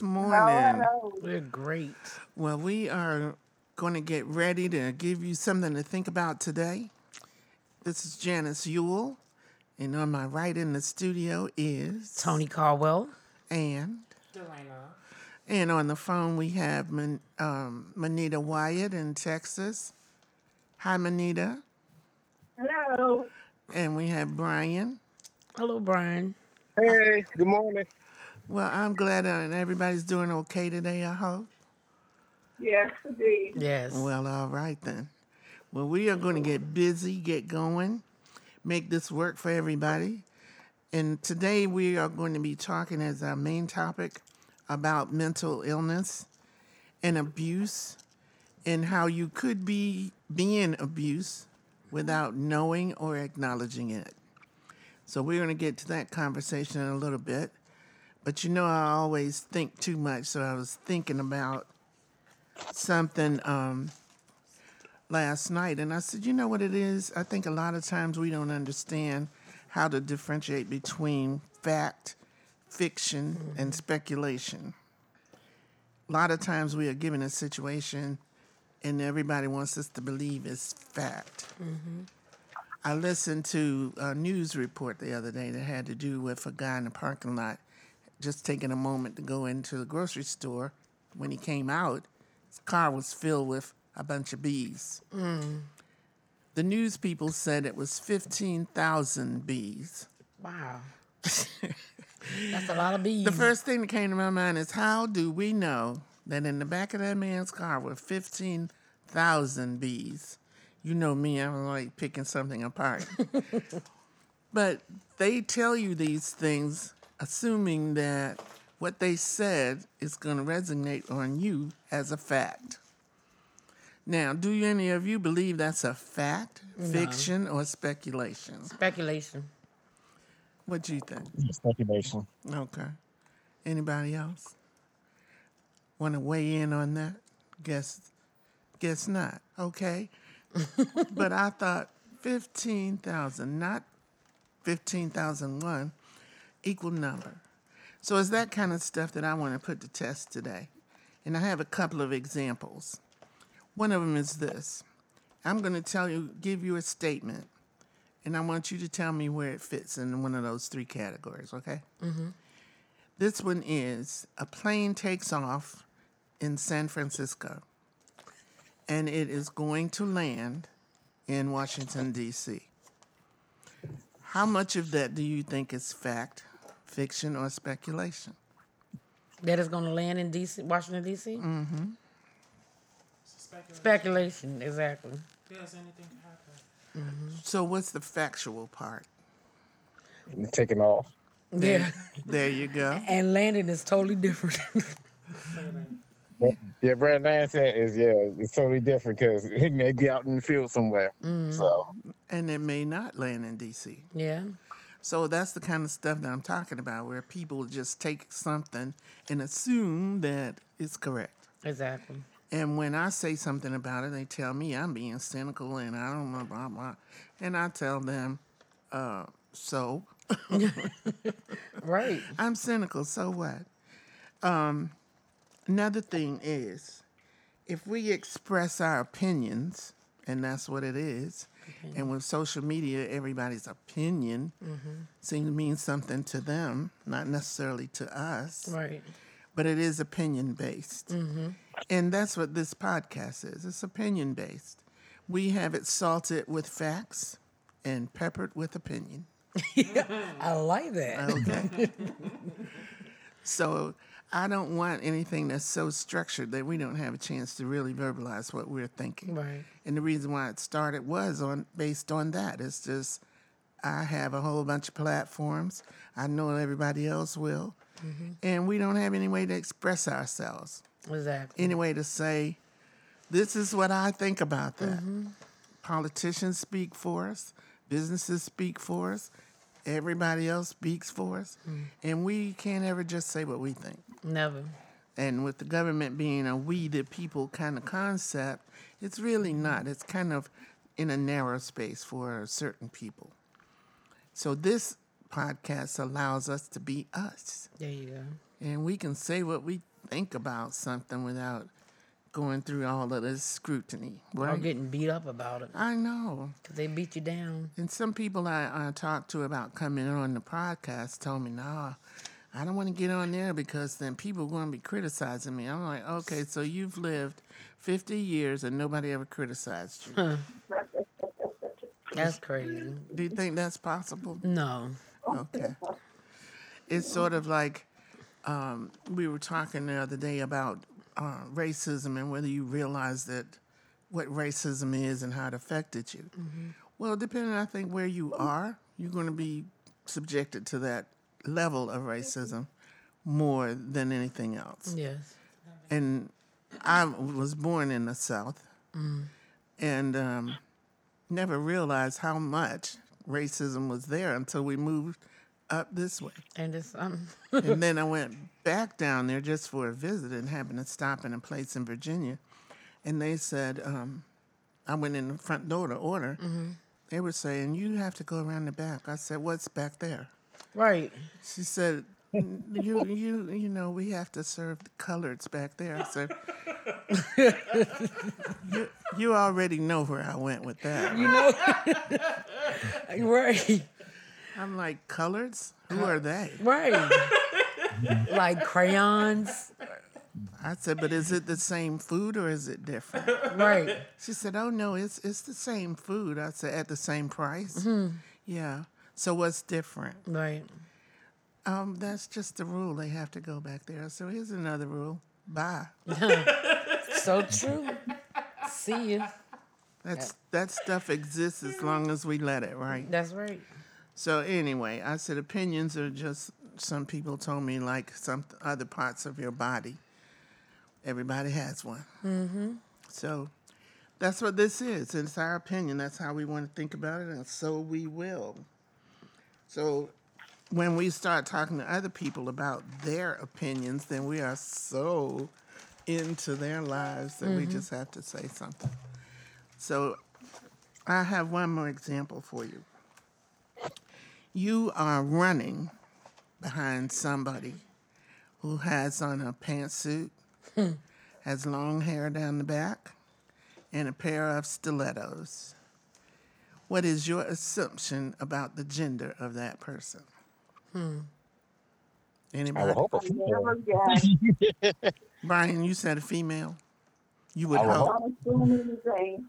this morning? We're great. Well, we are going to get ready to give you something to think about today. This is Janice Yule, and on my right in the studio is Tony Caldwell. and Delana. and on the phone we have Man, um, Manita Wyatt in Texas. Hi, Manita, Hello. and we have Brian. Hello, Brian. Hey, good morning. Well, I'm glad uh, everybody's doing okay today. I hope. Yes, indeed. Yes. Well, all right then. Well, we are going to get busy, get going, make this work for everybody. And today we are going to be talking as our main topic about mental illness and abuse and how you could be being abused without knowing or acknowledging it. So we're going to get to that conversation in a little bit. But you know, I always think too much, so I was thinking about something um, last night, and I said, you know what it is? I think a lot of times we don't understand how to differentiate between fact, fiction, and speculation. A lot of times we are given a situation, and everybody wants us to believe it's fact. I listened to a news report the other day that had to do with a guy in the parking lot just taking a moment to go into the grocery store. When he came out, his car was filled with a bunch of bees. Mm. The news people said it was 15,000 bees. Wow. That's a lot of bees. The first thing that came to my mind is how do we know that in the back of that man's car were 15,000 bees? You know me, I'm like picking something apart. but they tell you these things assuming that what they said is going to resonate on you as a fact. Now, do any of you believe that's a fact, fiction, or speculation? Speculation. What do you think? Speculation. Okay. Anybody else want to weigh in on that? Guess, guess not. Okay. but I thought fifteen thousand, not fifteen thousand one, equal number. So it's that kind of stuff that I want to put to test today, and I have a couple of examples. One of them is this: I'm going to tell you, give you a statement, and I want you to tell me where it fits in one of those three categories. Okay. Mm-hmm. This one is a plane takes off in San Francisco and it is going to land in Washington, D.C. How much of that do you think is fact, fiction, or speculation? That is going to land in DC, Washington D.C. Mm-hmm. Speculation. Exactly. Yes, anything can happen. So, what's the factual part? Taking off. Yeah. There you go. And landing is totally different. Yeah, Brad Lansing is yeah, it's totally different because he may be out in the field somewhere. So And it may not land in D.C. yeah. So, that's the kind of stuff that I'm talking about, where people just take something and assume that it's correct. Exactly. And when I say something about it, they tell me I'm being cynical and I don't know, blah, blah. And I tell them, uh, so Right. I'm cynical, so what? Um, another thing is, if we express our opinions, and that's what it is, and with social media, everybody's opinion mm-hmm. seems to mean something to them, not necessarily to us Right. but it is opinion based. Mm-hmm. And that's what this podcast is it's opinion based. We have it salted with facts and peppered with opinion. I like that. Okay. so I don't want anything that's so structured that we don't have a chance to really verbalize what we're thinking. Right. And the reason why it started was on based on that. It's just I have a whole bunch of platforms. I know everybody else will. Mm-hmm. And we don't have any way to express ourselves. Exactly. Any way to say, this is what I think about that. Mm-hmm. Politicians speak for us, businesses speak for us, everybody else speaks for us. Mm. And we can't ever just say what we think. Never. And with the government being a we the people kind of concept, it's really not. It's kind of in a narrow space for certain people. So this podcast allows us to be us. There you go. and we can say what we think about something without going through all of this scrutiny, Or right? getting beat up about it I know. because they beat you down. And some people I, I talked to about coming on the podcast told me, no, I don't want to get on there because then people are going to be criticizing me. I'm like, okay, so you've lived 50 years and nobody ever criticized you. That's crazy. Do you think that's possible? No. Okay. It's sort of like um, we were talking the other day about uh, racism and whether you realize that what racism is and how it affected you. Well, depending, I think, where you are, you're going to be subjected to that level of racism more than anything else. Yes. And I was born in the South and um, never realized how much racism was there until we moved up this way. And it's um and then I went back down there just for a visit and happened to stop in a place in Virginia. And they said, um, I went in the front door to order. They were saying, You have to go around the back. I said, What's back there? right. She said, you, you, you know, we have to serve the coloreds back there. I said, you, you already know where I went with that. You know. right. I'm like, coloreds? Who are they? Right. like crayons. I said, but is it the same food or is it different? Right. She said, "Oh no, it's it's the same food." I said, "At the same price." Yeah. So what's different? Right. Um, that's just the rule. They have to go back there. So here's another rule. Bye. So true. See you. That's that stuff exists as long as we let it, right? That's right. So anyway, I said opinions are just some people told me like some other parts of your body. Everybody has one. Mm-hmm. So that's what this is. It's our opinion. That's how we want to think about it, and so we will. So when we start talking to other people about their opinions, then we are so into their lives that we just have to say something. So I have one more example for you you are running behind somebody who has on a pantsuit, hmm. has long hair down the back, and a pair of stilettos. What is your assumption about the gender of that person? Hmm. I Anybody? would hope a I female. Brian, you said a female. You would I would hope. Don't assume anything.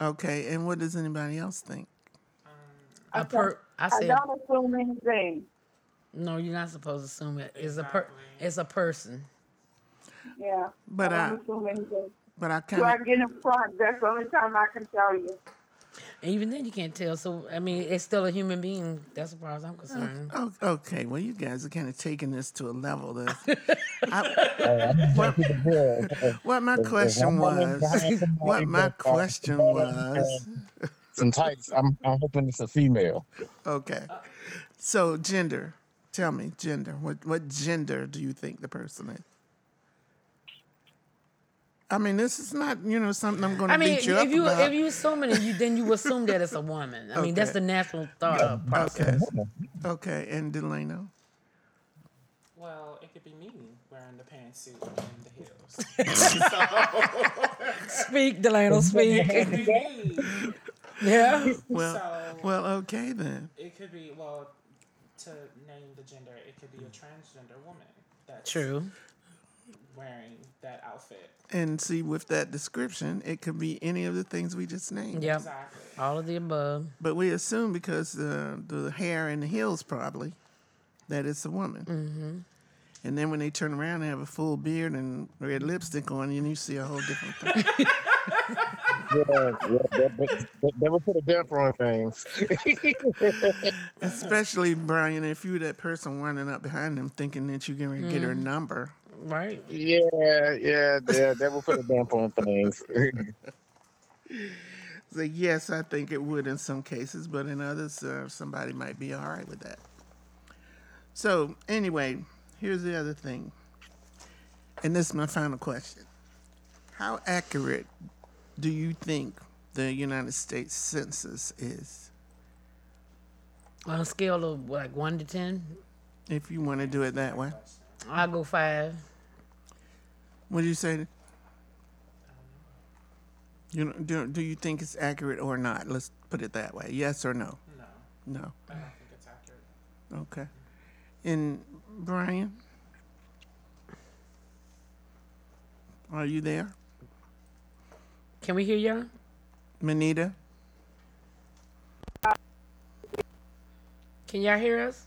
Okay, and what does anybody else think? Um, a per. I I don't assume anything. no. You're not supposed to assume it. It's a per. It's a person. Yeah. But I I, don't assume anything. but I Do kind I get in front? That's the only time I can tell you. And even then, you can't tell. So I mean, it's still a human being. That's as far as I'm concerned. oh, okay. Well, you guys are kind of taking this to a level that. I, what, what my If- if question was, what my question was, Some tights. I'm, I'm hoping it's a female. okay. So gender, tell me gender. What what gender do you think the person is? I mean, this is not you know something I'm going to I mean, beat you if up you about. if you assume it, you then you assume that it's a woman. I mean, that's the natural thought uh, process. okay, okay, and Delano. Well, it could be me wearing the pantsuit and the heels. Speak, Delano. Speak. Yeah. Well, So- well, okay then. It could be well to name the gender. It could be a transgender woman that's True. wearing that outfit. And see, with that description, it could be any of the things we just named. Yep. Exactly. All of the above. But we assume because uh, the hair and the heels probably that it's a woman. Mm-hmm. And then when they turn around and have a full beard and red lipstick on, and you see a whole different thing. Yeah, yeah, that, that, that, that would put a damper on things. Especially Brian, if you're that person running up behind them thinking that you're going to get her number. Right. yeah, yeah, yeah, that would put a damper on things. So yes, I think it would in some cases, but in others, uh, somebody might be all right with that. So anyway, here's the other thing, and this is my final question: How accurate do you think the United States Census is? On a scale of like one to ten. If you want to do it that way, I'll go five. What do you say? You know, do do you think it's accurate or not? Let's put it that way. Yes or no? No, No. I don't think it's accurate. Okay. And Brian, are you there? Can we hear y'all? Manita? Can y'all hear us?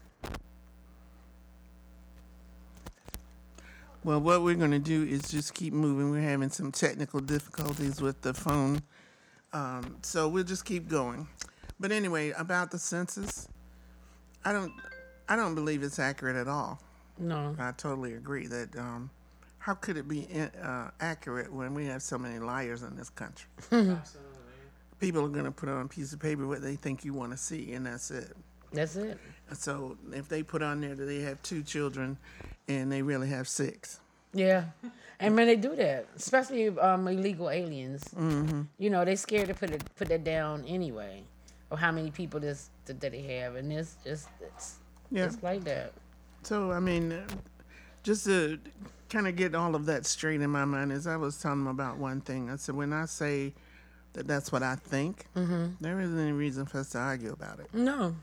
Well, what we're going to do is just keep moving. We're having some technical difficulties with the phone. Um, so we'll just keep going. But anyway, about the census, I don't I don't believe it's accurate at all. No. I totally agree that um, how could it be uh, accurate when we have so many liars in this country? Absolutely. People are going to put on a piece of paper what they think you want to see, and that's it. That's it. So if they put on there that they have two children and they really have six, Yeah. And when they do that, especially um, illegal aliens, you know, they're scared to put it put that down anyway, or how many people this that they have, and it's just it's yeah. it's like that. So I mean, just to kind of get all of that straight in my mind, is I was telling them about one thing. I said when I say that that's what I think, mm-hmm. there isn't any reason for us to argue about it. No.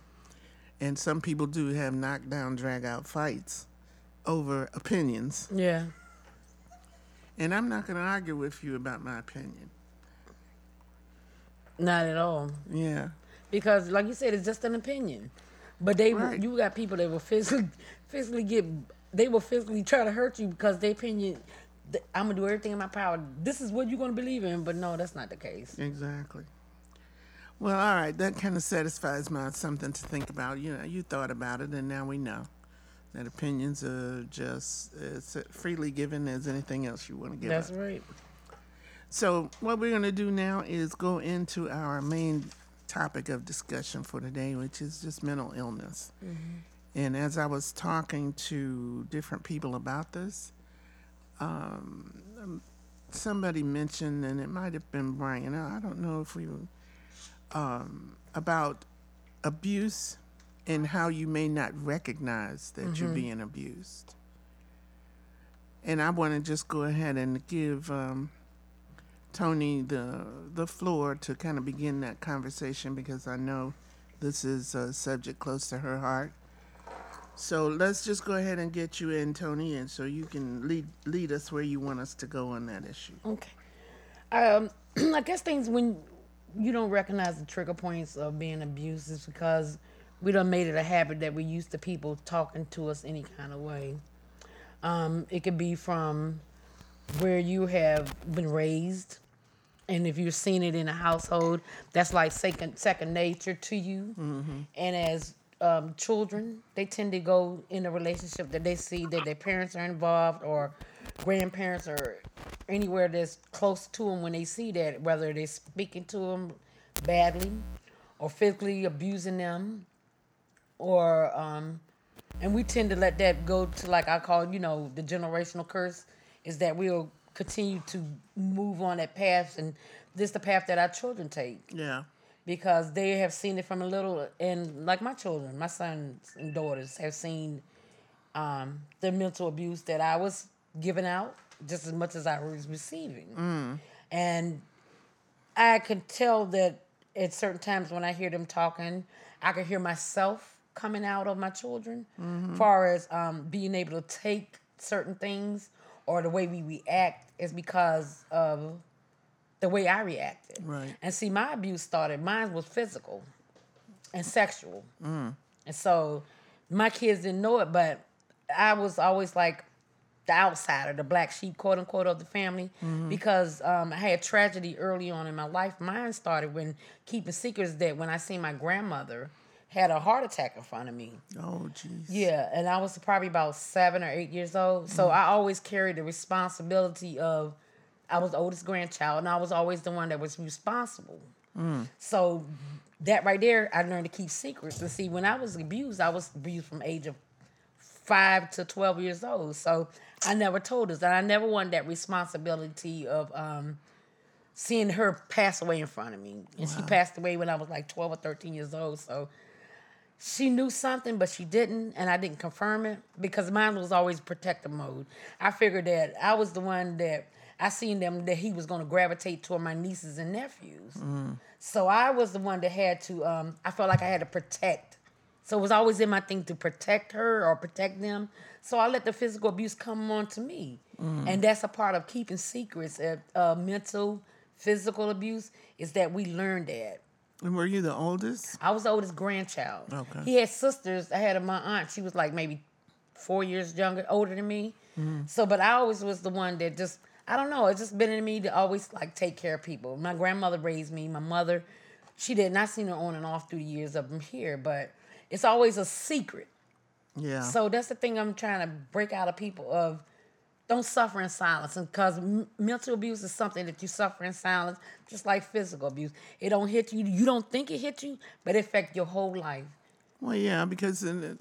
And some people do have knockdown, drag out fights over opinions. Yeah. And I'm not going to argue with you about my opinion. Not at all. Yeah. Because, like you said, it's just an opinion. But they, Right. you got people that will physically, physically get, they will physically try to hurt you because their opinion. I'm gonna do everything in my power. This is what you're gonna believe in, but no, that's not the case. Exactly. Well, all right. That kind of satisfies my something to think about. You know, you thought about it, and now we know that opinions are just as freely given as anything else you want to give. That's up. right. So, what we're going to do now is go into our main topic of discussion for today, which is just mental illness. Mm-hmm. And as I was talking to different people about this, um, somebody mentioned, and it might have been Brian, I don't know if we were, um, about abuse and how you may not recognize that you're being abused. And I want to just go ahead and give um, Tony the the floor to kind of begin that conversation because I know this is a subject close to her heart. So let's just go ahead and get you in, Tony, and so you can lead lead us where you want us to go on that issue. Okay. Um, I guess things when you don't recognize the trigger points of being abused is because we done made it a habit that we're used to people talking to us any kind of way. Um, it could be from where you have been raised, and if you've seen it in a household, that's like second second nature to you. And as um, children, they tend to go in a relationship that they see that their parents are involved or grandparents or anywhere that's close to them when they see that, whether they're speaking to them badly or physically abusing them or um and we tend to let that go to like I call you know the generational curse is that we'll continue to move on that path and this is the path that our children take Yeah. Because they have seen it from a little and like my children my sons and daughters have seen um, the mental abuse that i was giving out just as much as i was receiving. And i can tell that at certain times when i hear them talking i could hear myself coming out of my children. Far as um, being able to take certain things or the way we react is because of the way I reacted. Right. And see, my abuse started, mine was physical and sexual. Mm. And so my kids didn't know it, but I was always like the outsider, the black sheep, quote unquote, of the family, mm-hmm. because um, I had tragedy early on in my life. Mine started when keeping secrets that when I seen my grandmother had a heart attack in front of me. Oh, jeez. Yeah, and I was probably about seven or eight years old. So mm-hmm. I always carried the responsibility of I was the oldest grandchild, and I was always the one that was responsible. So that right there, I learned to keep secrets. And see, when I was abused, I was abused from age of five to twelve years old. So I never told us, and I never wanted that responsibility of um, seeing her pass away in front of me. And she passed away when I was like twelve or thirteen years old. So she knew something, but she didn't, and I didn't confirm it because mine was always protective mode. I figured that I was the one that I seen them that he was going to gravitate toward my nieces and nephews. So I was the one that had to. Um, I felt like I had to protect. So it was always in my thing to protect her or protect them. So I let the physical abuse come on to me, and that's a part of keeping secrets. Uh, uh, mental, physical abuse is that we learned that. And were you the oldest? I was the oldest grandchild. Okay. He had sisters. I had a, my aunt. She was like maybe four years younger, older than me. So, but I always was the one that just I don't know. It's just been in me to always like take care of people. My grandmother raised me. My mother, she didn't. I seen her on and off through the years of them here, but it's always a secret. Yeah. So that's the thing I'm trying to break out of people of don't suffer in silence because mental abuse is something that you suffer in silence just like physical abuse it don't hit you you don't think it hit you but it affect your whole life Well, yeah, because in, the-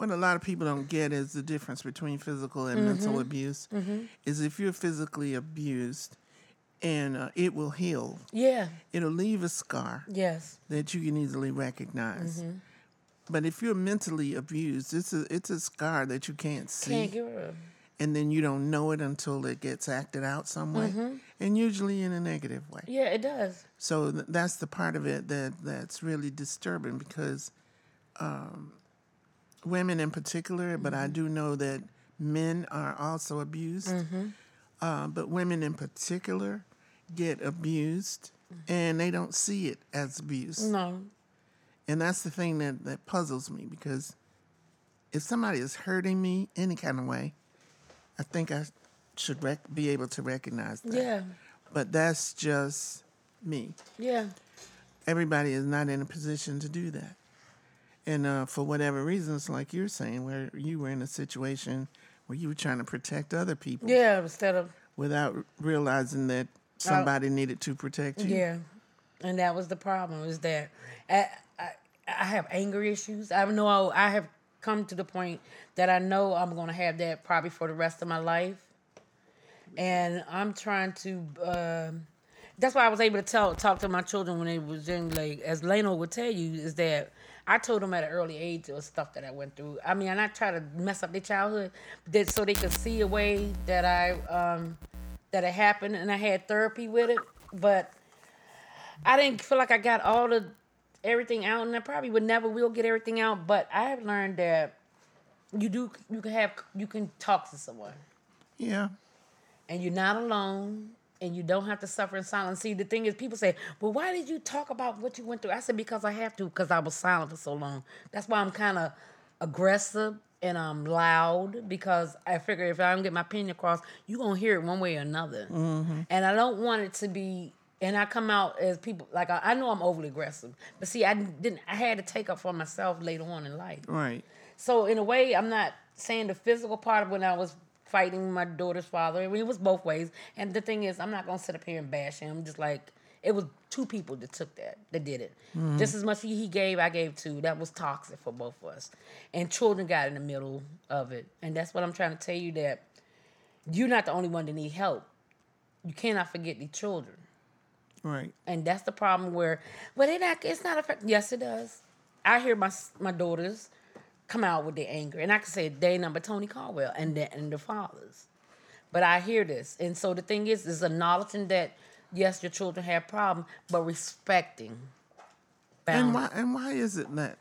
what a lot of people don't get is the difference between physical and mental Mm-hmm. abuse. Is if you're physically abused, and uh, it will heal, yeah it'll leave a scar yes that you can easily recognize. Mm-hmm. But if you're mentally abused, it's a it's a scar that you can't see, can't get rid of and then you don't know it until it gets acted out some way, Mm-hmm. and usually in a negative way. yeah it does So th- that's the part of it that that's really disturbing because um, women in particular, but I mm-hmm. do know that men are also abused. Mm-hmm. Uh, but women in particular get abused mm-hmm. and they don't see it as abuse. no And that's the thing that, that puzzles me because if somebody is hurting me any kind of way, I think I should rec- be able to recognize that. yeah But that's just me yeah everybody is not in a position to do that. And uh, for whatever reasons, like you're saying, where you were in a situation where you were trying to protect other people yeah instead of without realizing that somebody needed to protect you. Yeah, and that was the problem. Is that I, I, I have anger issues. I know I have come to the point that I know I'm going to have that probably for the rest of my life, and I'm trying to. Um, that's why I was able to tell talk to my children when they was young. Like as Leno would tell you, is that I told them at an early age of stuff that I went through. I mean, and I try to mess up their childhood, that so they could see a way that I um, that it happened, and I had therapy with it, but. I didn't feel like I got all the everything out, and I probably would never will get everything out. But I have learned that you do you can have you can talk to someone, Yeah. and you're not alone, and you don't have to suffer in silence. See, the thing is, people say, "Well, why did you talk about what you went through?" I said, "Because I have to, because I was silent for so long. That's why I'm kind of aggressive." And I'm loud because I figure if I don't get my opinion across, you are gonna hear it one way or another. Mm-hmm. And I don't want it to be and I come out as people like I, I know I'm overly aggressive, but see, I didn't. I had to take up for myself later on in life. Right. So in a way, I'm not saying the physical part of when I was fighting my daughter's father. I mean, it was both ways. And the thing is, I'm not gonna sit up here and bash him. Just like it was two people that took that, that did it. Mm-hmm. Just as much he gave, I gave too. That was toxic for both of us. And children got in the middle of it. And that's what I'm trying to tell you that you're not the only one that need help. You cannot forget the children. Right. And that's the problem where, well, it not, it's not affect. Yes, it does. I hear my my daughters come out with their anger, and I can say day number Tony Caldwell and the, and the fathers. But I hear this, and so the thing is, is acknowledging that yes, your children have problems, but respecting. And why and why is it that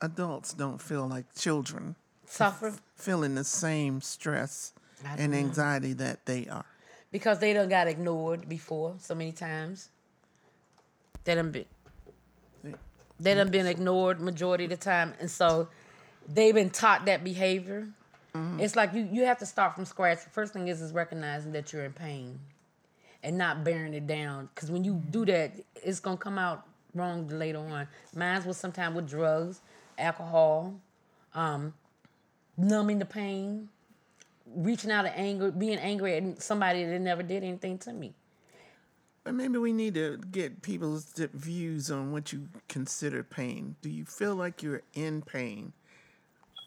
adults don't feel like children Suffer feeling the same stress and know. anxiety that they are? because they done got ignored before so many times. They done been they done been ignored majority of the time, and so they've been taught that behavior. It's like you you have to start from scratch. The first thing is is recognizing that you're in pain, and not bearing it down. Because when you do that, it's gonna come out wrong later on. Mine was sometimes with drugs, alcohol, um, numbing the pain, reaching out of anger, being angry at somebody that never did anything to me. But maybe we need to get people's views on what you consider pain. Do you feel like you're in pain?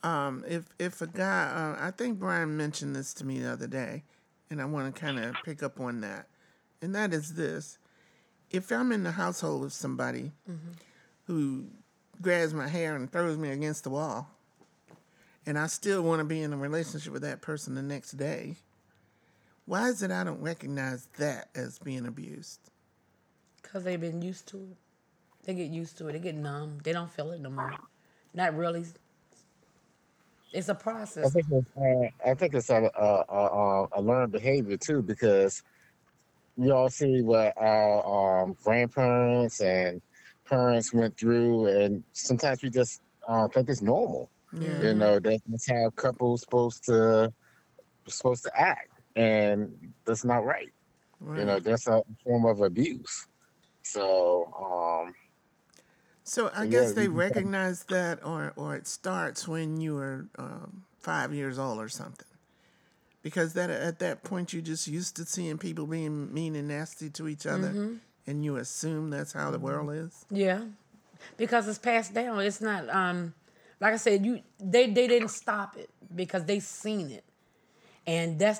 Um, if if a guy, uh, I think Brian mentioned this to me the other day, and I want to kind of pick up on that, and that is this: if I'm in the household with somebody who grabs my hair and throws me against the wall, and I still want to be in a relationship with that person the next day, why is it I don't recognize that as being abused? Because they've been used to it. They get used to it. They get numb. They don't feel it no more. Not really. It's a I process. think it's, uh, I think it's a, a, a, a learned behavior too because we all see what our um, grandparents and parents went through, and sometimes we just uh, think it's normal. Yeah. You know, that- that's how couples supposed to supposed to act, and that's not right. Right. You know, that's a form of abuse. So, um, So I Yeah, guess they you can- recognize that, or or it starts when you were um, five years old or something, because that at that point you just used to seeing people being mean and nasty to each other, Mm-hmm. and you assume that's how the world is. Yeah, because it's passed down. It's not um like I said. You they they didn't stop it because they seen it, and that's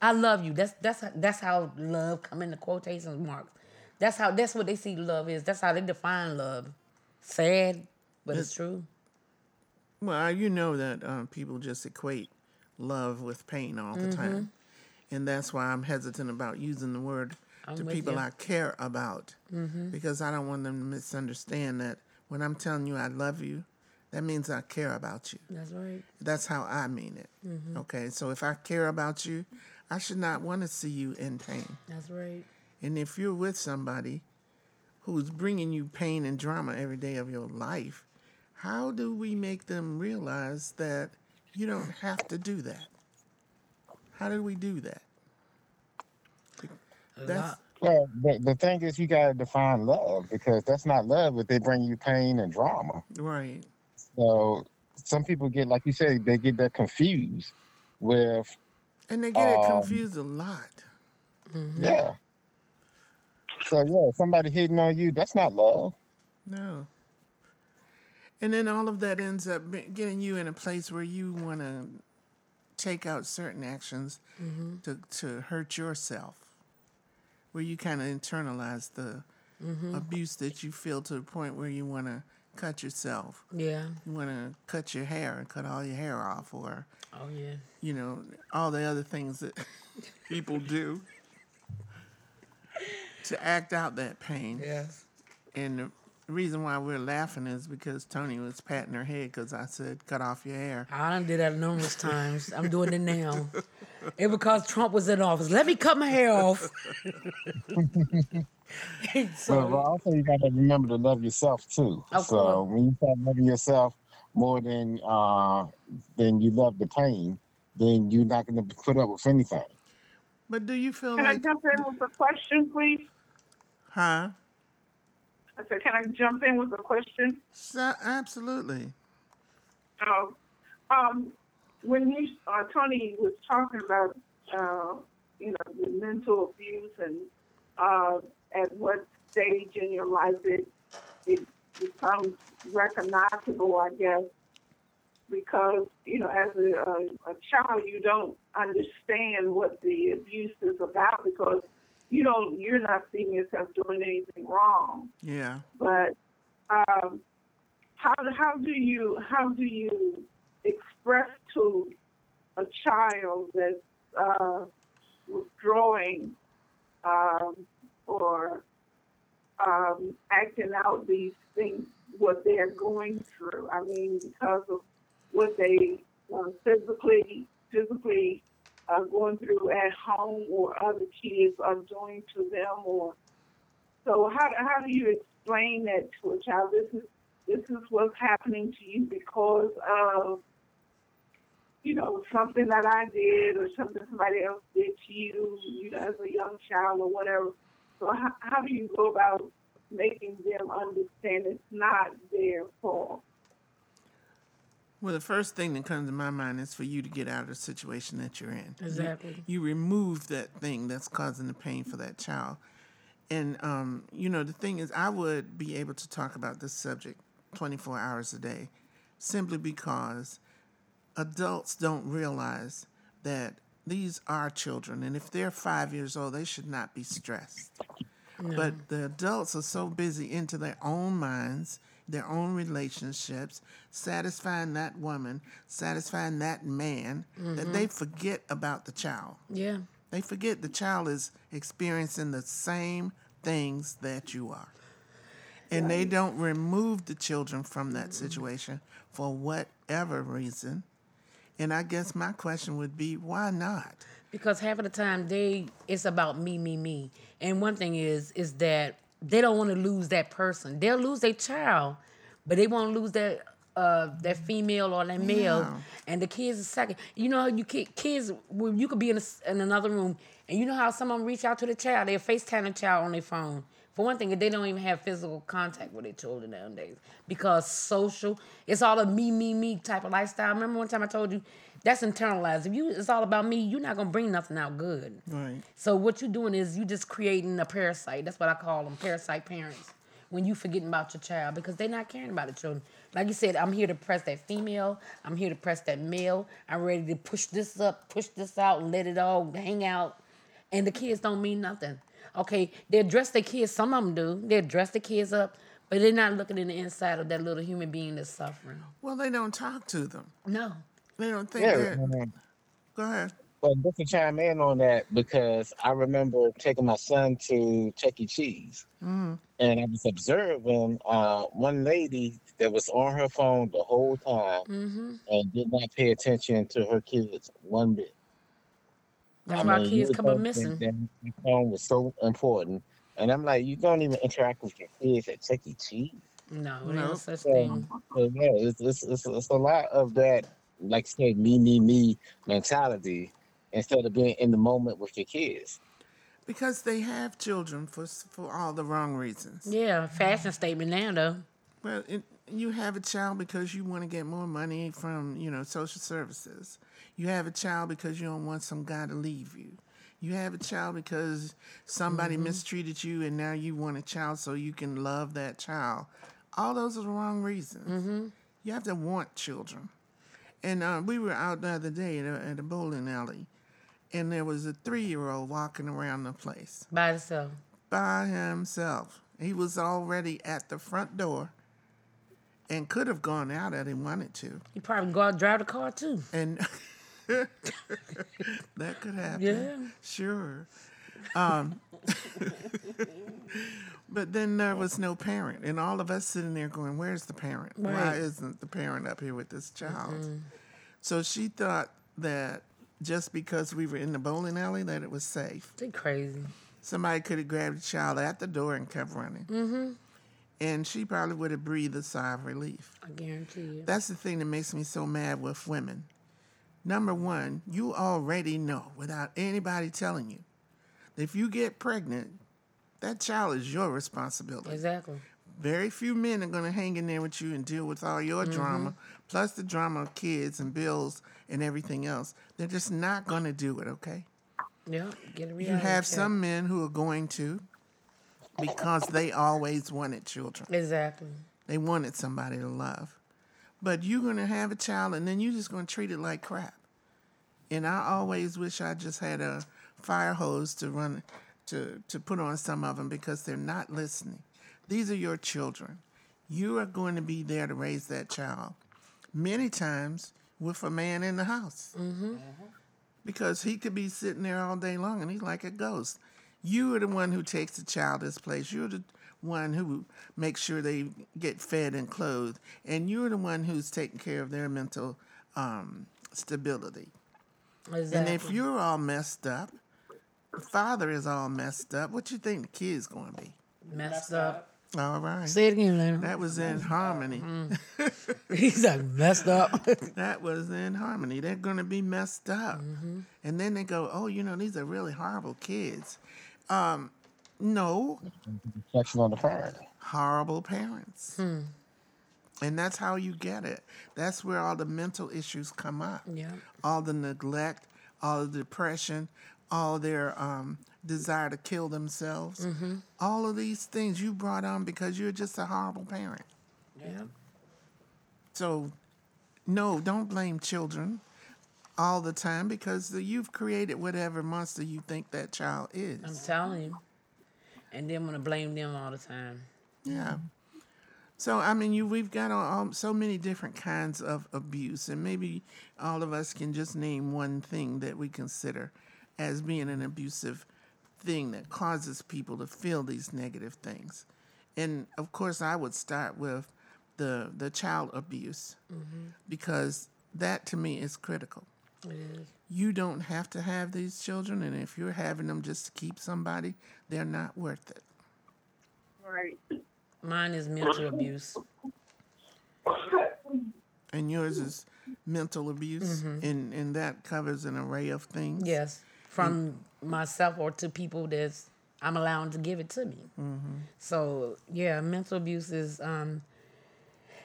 I love you. That's that's that's how love come into quotation marks. That's how that's what they see love is. That's how they define love. Sad, but it's true. Well, you know that um, people just equate love with pain all the mm-hmm. time, and that's why I'm hesitant about using the word I'm to people you. I care about, mm-hmm. because I don't want them to misunderstand that when I'm telling you I love you, that means I care about you. That's right. That's how I mean it. Mm-hmm. Okay, so if I care about you, I should not want to see you in pain. That's right. And if you're with somebody who's bringing you pain and drama every day of your life, how do we make them realize that you don't have to do that? How do we do that? That's well, the, the thing is, you got to define love because that's not love if they bring you pain and drama. right. So some people get, like you said, they get that confused with, And they get it Um, confused a lot. yeah. So yeah, somebody hitting on you, that's not love. No. And then all of that ends up getting you in a place where you want to take out certain actions mm-hmm. to, to hurt yourself, where you kind of internalize the mm-hmm. abuse that you feel to the point where you want to cut yourself. Yeah. You want to cut your hair and cut all your hair off, or, Oh yeah. you know, all the other things that people do to act out that pain. Yes. And the reason why we're laughing is because Tony was patting her head because I said, cut off your hair. I done did that numerous times. I'm doing it now. It because Trump was in office. Let me cut my hair off. so, But, but also, you got to remember to love yourself too. Of so when you start loving yourself more than uh, than you love the pain, then you're not going to put up with anything. But do you feel Can I jump in with a question, please? huh? I said, can I jump in with a question? So, absolutely. Oh, um, when you, uh, Tony was talking about, uh, you know, the mental abuse and uh, at what stage in your life it, it becomes recognizable, I guess, because, you know, as a, a, a child, you don't understand what the abuse is about because you don't, you're not seeing yourself doing anything wrong Yeah. but um, how how do you how do you express to a child that's uh, withdrawing um, or um, acting out these things what they're going through? I mean, because of what they uh, physically physically are going through at home or other kids are doing to them or so how how do you explain that to a child? This is this is what's happening to you because of you know something that I did or something somebody else did to you, you know, as a young child or whatever. So how how do you go about making them understand it's not their fault? Well, the first thing that comes to my mind is for you to get out of the situation that you're in. Exactly. You, remove that thing that's causing the pain for that child. And, um, you know, the thing is, I would be able to talk about this subject 24 hours a day simply because adults don't realize that these are children. And if they're five years old, they should not be stressed. But the adults are so busy into their own minds, their own relationships, satisfying that woman, satisfying that man, that mm-hmm. they forget about the child. Yeah. They forget the child is experiencing the same things that you are. And they don't remove the children from that mm-hmm. situation for whatever reason. And I guess my question would be why not? because half of the time they it's about me me me and one thing is is that they don't want to lose that person. They'll lose their child but they won't lose that uh that female or that male. Yeah. and the kids is second you know you kids well, you could be in, a in another room and you know how some of them reach out to the child they'll facetime the child on their phone. For one thing they don't even have physical contact with their children nowadays because social it's all a me me me type of lifestyle. Remember one time i told you that's internalized if you it's all about me you're not gonna bring nothing out good Right. so what you're doing is you just creating a parasite. That's what I call them, parasite parents. When you forgetting about your child because they're not caring about the children. Like you said, I'm here to press that female. I'm here to press that male. I'm ready to push this up, push this out, and let it all hang out. And the kids don't mean nothing. Okay, they dress their kids. Some of them do. They dress the kids up, but they're not looking in the inside of that little human being that's suffering. Well, they don't talk to them. No. They don't think Yeah, that. um, Go ahead. Well, just to chime in on that, because I remember taking my son to Chuck E. Cheese, Mm. and I was observing uh, one lady that was on her phone the whole time Mm-hmm. and did not pay attention to her kids one bit. That's I why mean, kids come up missing. that The phone was so important, and I'm like, you don't even interact with your kids at Chuck E. Cheese. No, No. there's no such So, thing. so yeah, it's, it's, it's, it's a lot of that, like say, me, me, me mentality instead of being in the moment with your kids. Because they have children for for all the wrong reasons. Yeah, fashion statement now though. Well, it, you have a child because you want to get more money from, you know, social services. You have a child because you don't want some guy to leave you. You have a child because somebody mm-hmm. mistreated you and now you want a child so you can love that child. All those are the wrong reasons. Mm-hmm. You have to want children. And uh, we were out the other day at a, at a bowling alley, and there was a three year old walking around the place By itself. by himself. He was already at the front door and could have gone out if he wanted to. He probably go out and drive the car too. And that could happen. Yeah. Sure. Um, but then there was no parent. And all of us sitting there going, Where's the parent? Why isn't the parent up here with this child? So she thought that just because we were in the bowling alley that it was safe. They crazy. Somebody could have grabbed the child at the door and kept running. Mm-hmm. And she probably would have breathed a sigh of relief. I guarantee you. That's the thing that makes me so mad with women. Number one, you already know without anybody telling you. If you get pregnant, that child is your responsibility. Exactly. Very few men are going to hang in there with you and deal with all your mm-hmm. drama, plus the drama of kids and bills and everything else. They're just not going to do it, okay? Yeah. Get a reality You have check. some men who are going to because they always wanted children. Exactly. They wanted somebody to love. But you're going to have a child and then you're just going to treat it like crap. And I always wish I just had a fire hose to run to to put on some of them because they're not listening. These are your children. You are going to be there to raise that child. Many times with a man in the house. Because he could be sitting there all day long and he's like a ghost. You are the one who takes the child this place. You're the one who makes sure they get fed and clothed. And you're the one who's taking care of their mental um, stability. Exactly. And if you're all messed up, father is all messed up, what you think the kid's going to be? messed up. All right. Say it again, Lena. That was in harmony. Mm-hmm. He's like messed up. That was in harmony. They're going to be messed up. Mm-hmm. And then they go, oh, you know, these are really horrible kids. Um, no, Reflection on the parent. horrible parents. Hmm. And that's how you get it. That's where all the mental issues come up. yeah. All the neglect, all the depression, all their um, desire to kill themselves. All of these things you brought on because you're just a horrible parent. Yeah. So, no, don't blame children all the time because the, you've created whatever monster you think that child is. I'm telling you. And then I'm gonna blame them all the time. Yeah. So I mean, you we've got all, so many different kinds of abuse, and maybe all of us can just name one thing that we consider as being an abusive thing that causes people to feel these negative things. And of course, I would start with the the child abuse mm-hmm. because that to me is critical. You don't have to have these children, and if you're having them just to keep somebody, they're not worth it. Right. Mine is mental abuse. And yours is mental abuse, mm-hmm. and, and that covers an array of things. Yes, from myself or to people that's I'm allowed to give it to me. So yeah, mental abuse is um,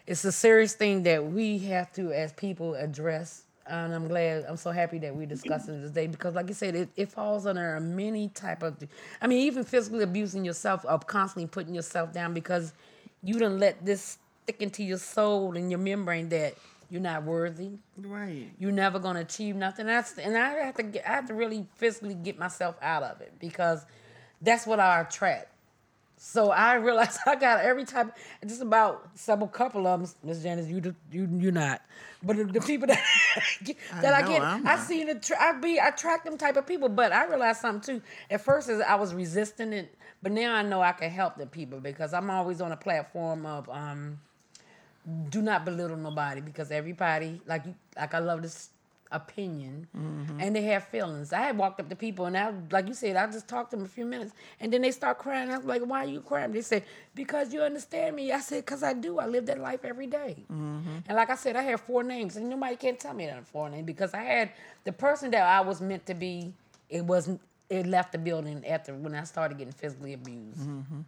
it's a serious thing that we have to as people address. And I'm glad, I'm so happy that we're discussing this day because, like you said, it, it falls under many type of. I mean, even physically abusing yourself of constantly putting yourself down because you don't let this stick into your soul and your membrane that you're not worthy Right. you're never gonna achieve nothing. That's and I have to get, I have to really physically get myself out of it because that's what I attract. So I realized I got every type, just about several couple of them. Miss Janice, you you you not, but the, the people that that I, know get, I'm I see the I be I attract them type of people. But I realized something too. At first, is I was resisting it, but now I know I can help the people because I'm always on a platform of um do not belittle nobody because everybody like you like I love this opinion mm-hmm. and they have feelings. I had walked up to people and I like you said, I just talked to them a few minutes and then they start crying. I was like, Why are you crying? They said, Because you understand me. I said, Because I do. I live that life every day." Mm-hmm. And like I said, I have four names and nobody can tell me that I'm four names because I had the person that I was meant to be, it wasn't it left the building after when I started getting physically abused mm-hmm.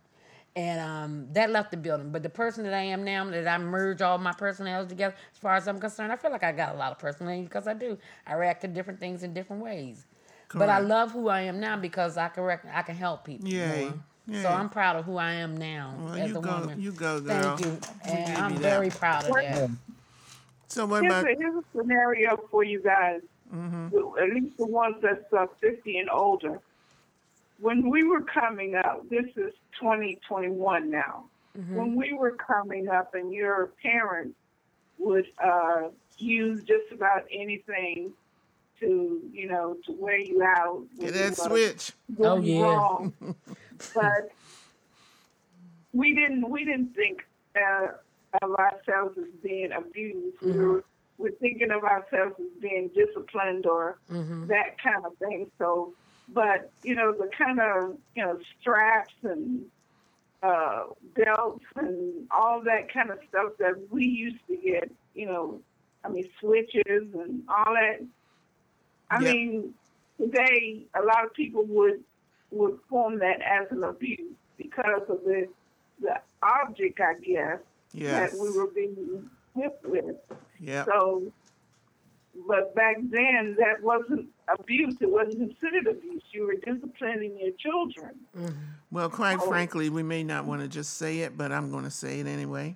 And um, that left the building. But the person that I am now, that I merge all my personalities together, as far as I'm concerned, I feel like I got a lot of personality because I do. I react to different things in different ways. But I love who I am now because I can rec- I can help people. Yay. more. Yay. So I'm proud of who I am now Well, as a go, woman. you go, girl. Thank you, and give I'm you that. very proud of that. So what Here's about? a, here's a scenario for you guys, at least the ones that's uh, 50 and older. When we were coming up, this is 2021 now. When we were coming up, and your parents would uh, use just about anything to, you know, to wear you out. when Get you that switch. Oh, yeah. wrong. but we didn't we didn't think uh, of ourselves as being abused. We were we're thinking of ourselves as being disciplined or that kind of thing. So, but you know the kind of you know straps and uh, belts and all that kind of stuff that we used to get. You know, I mean switches and all that. I Yep. mean, today a lot of people would would form that as an abuse because of the the object, I guess, Yes. that we were being whipped with. Yeah. So, but back then that wasn't abuse. It wasn't considered abuse. You were disciplining your children. Mm-hmm. Well, quite Oh. frankly, we may not want to just say it, but I'm going to say it anyway.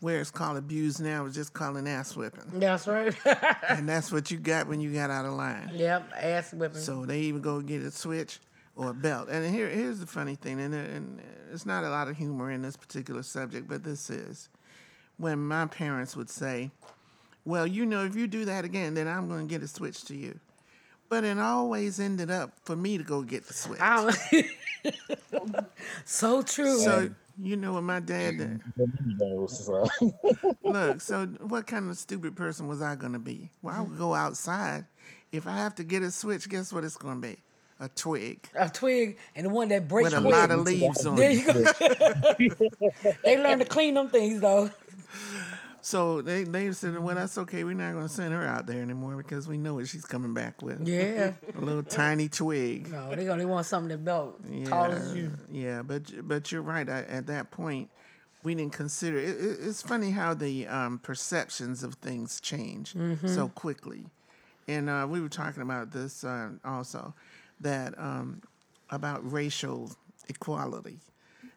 Where it's called abuse now is just calling ass whipping, That's right. and that's what you got when you got out of line. yep, ass whipping. So they even go get a switch or a belt. And here, here's the funny thing, and, and it's not a lot of humor in this particular subject, but this is when my parents would say, "Well, you know, if you do that again, then I'm going to get a switch to you." But it always ended up for me to go get the switch. I don't- so true. So you know what my dad did. Look, so what kind of stupid person was I going to be? Well, I would go outside. If I have to get a switch, guess what it's going to be? A twig a twig and the one that breaks with a quick. lot of leaves on There you go. they learn to clean them things though. So they they said, well, that's okay. We're not going to send her out there anymore because we know what she's coming back with. Yeah. A little tiny twig. No, they gonna want something that belt Yeah, tall as you. yeah, but but you're right. I, at that point, we didn't consider it. it it's funny how the um, perceptions of things change so quickly, and uh, we were talking about this uh, also, that um, about racial equality,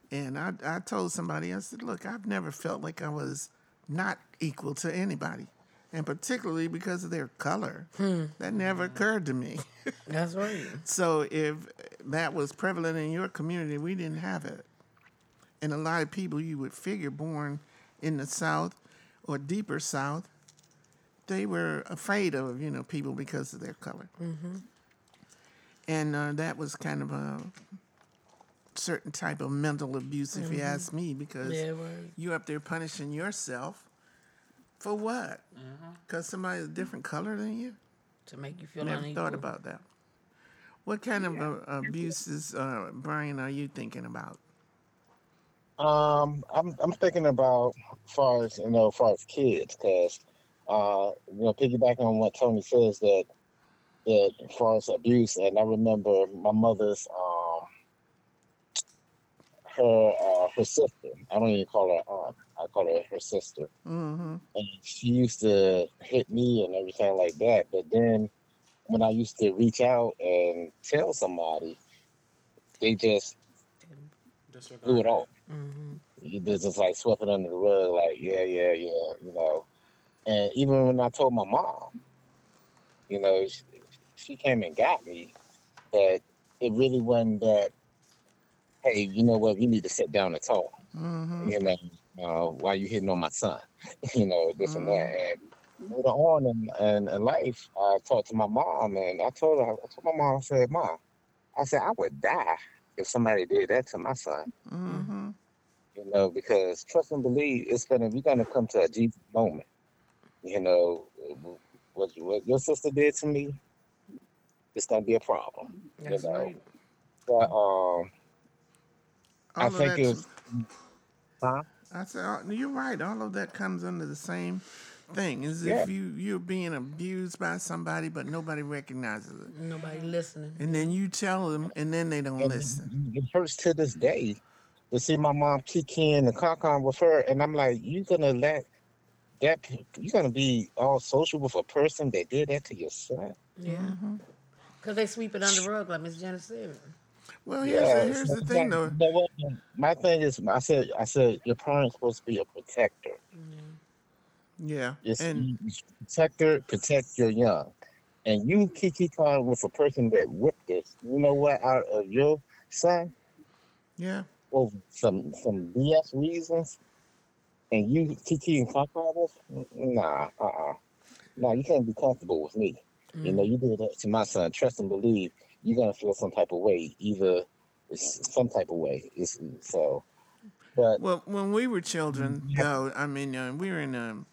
and I I told somebody I said, look, I've never felt like I was not equal to anybody. And particularly because of their color, that never occurred to me. That's right. So if that was prevalent in your community, we didn't have it. and a lot of people you would figure born in the South or deeper South, they were afraid of you know people because of their color, mm-hmm. and uh, that was kind of a certain type of mental abuse, if you ask me, because Yeah, right. you up there punishing yourself for what? Because somebody's a different color than you. To make you feel Never unequal. thought about that. What kind of uh, abuses, uh, Brian, are you thinking about? Um, I'm I'm thinking about as far as you know, as far as kids, because uh, you know, piggybacking on what Tony says that that as far as abuse, and I remember my mother's um her uh, her sister. I don't even call her aunt. I call her her sister. Mm-hmm. and she used to hit me and everything like that. But then when I used to reach out and tell somebody, they just Disregard. blew it off. Mm-hmm. You just just, like swept it under the rug, like yeah, yeah, yeah, you know. And even when I told my mom, you know, she, she came and got me, but it really wasn't that. Hey, you know what? You need to sit down and talk. Mm-hmm. you know, uh, why you hitting on my son, you know, this and that. And later on in, in, in life, I talked to my mom and I told her, I told my mom, I said, Mom, I said, I would die if somebody did that to my son, Mm-hmm. you know, because trust and believe it's gonna, we're gonna come to a deep moment, you know, what, what your sister did to me, it's gonna be a problem, That's you know. right. But, um, I of think that- it was, huh? I said, oh, you're right. All of that comes under the same thing. Is Yeah. if you you're being abused by somebody, but nobody recognizes it, Nobody listening. and then you tell them, and then they don't And listen. It hurts to this day to see my mom kick in and cock on with her, and I'm like, you're gonna let that? pe- You gonna be all social with a person that did that to your son? Yeah. Mm-hmm. Because they sweep it under the rug, like Miss Janet said. Well, here's the, here's the thing, though. My thing is, I said, I said, your parents supposed to be a protector. Yeah, Just and protector, protect your young. And you kiki con with a person that whipped this, you know what, out of your son yeah, well, some some BS reasons, and you kiki and cock this, nah, uh, uh nah, you can't be comfortable with me. You know, you did that to my son. Trust and believe, you're gonna feel some type of way, either it's some type of way. It's so, but Well, when we were children, Yeah. though, I mean, uh, we were in a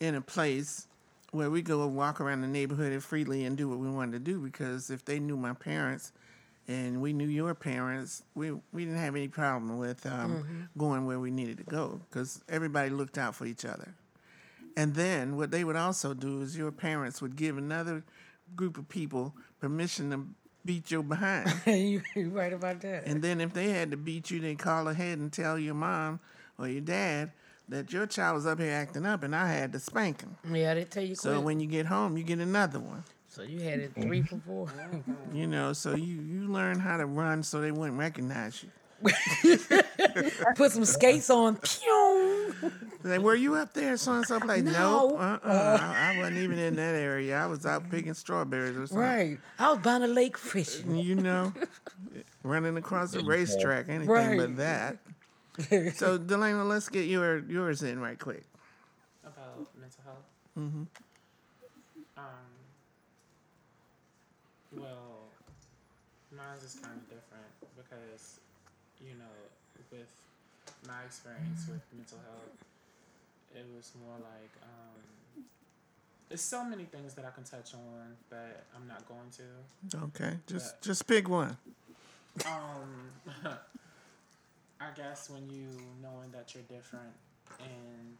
in a place where we go walk around the neighborhood freely and do what we wanted to do because if they knew my parents and we knew your parents, we we didn't have any problem with um, going where we needed to go because everybody looked out for each other. And then what they would also do is your parents would give another group of people permission to beat your behind. you you right about that. And then if they had to beat you, they call ahead and tell your mom or your dad that your child was up here acting up and I had to spank him. yeah, they tell you So quick. when you get home, you get another one. so you had it three for four. You know, so you, you learn how to run so they wouldn't recognize you. Put some skates on. Pew! Like, were you up there so and so Like, No. Nope. Uh-uh. I, I wasn't even in that area. I was out picking strawberries or something. Right. I was by the lake fishing. You know, running across the racetrack, anything Right. but that. So, Delana, let's get your yours in right quick. about mental health. Mm-hmm. Um. Well, mine is kind of different because, you know, with my experience with mental health, it was more like um. There's so many things that I can touch on, but I'm not going to. Okay, just Yeah. just pick one. Um, I guess when you knowing that you're different and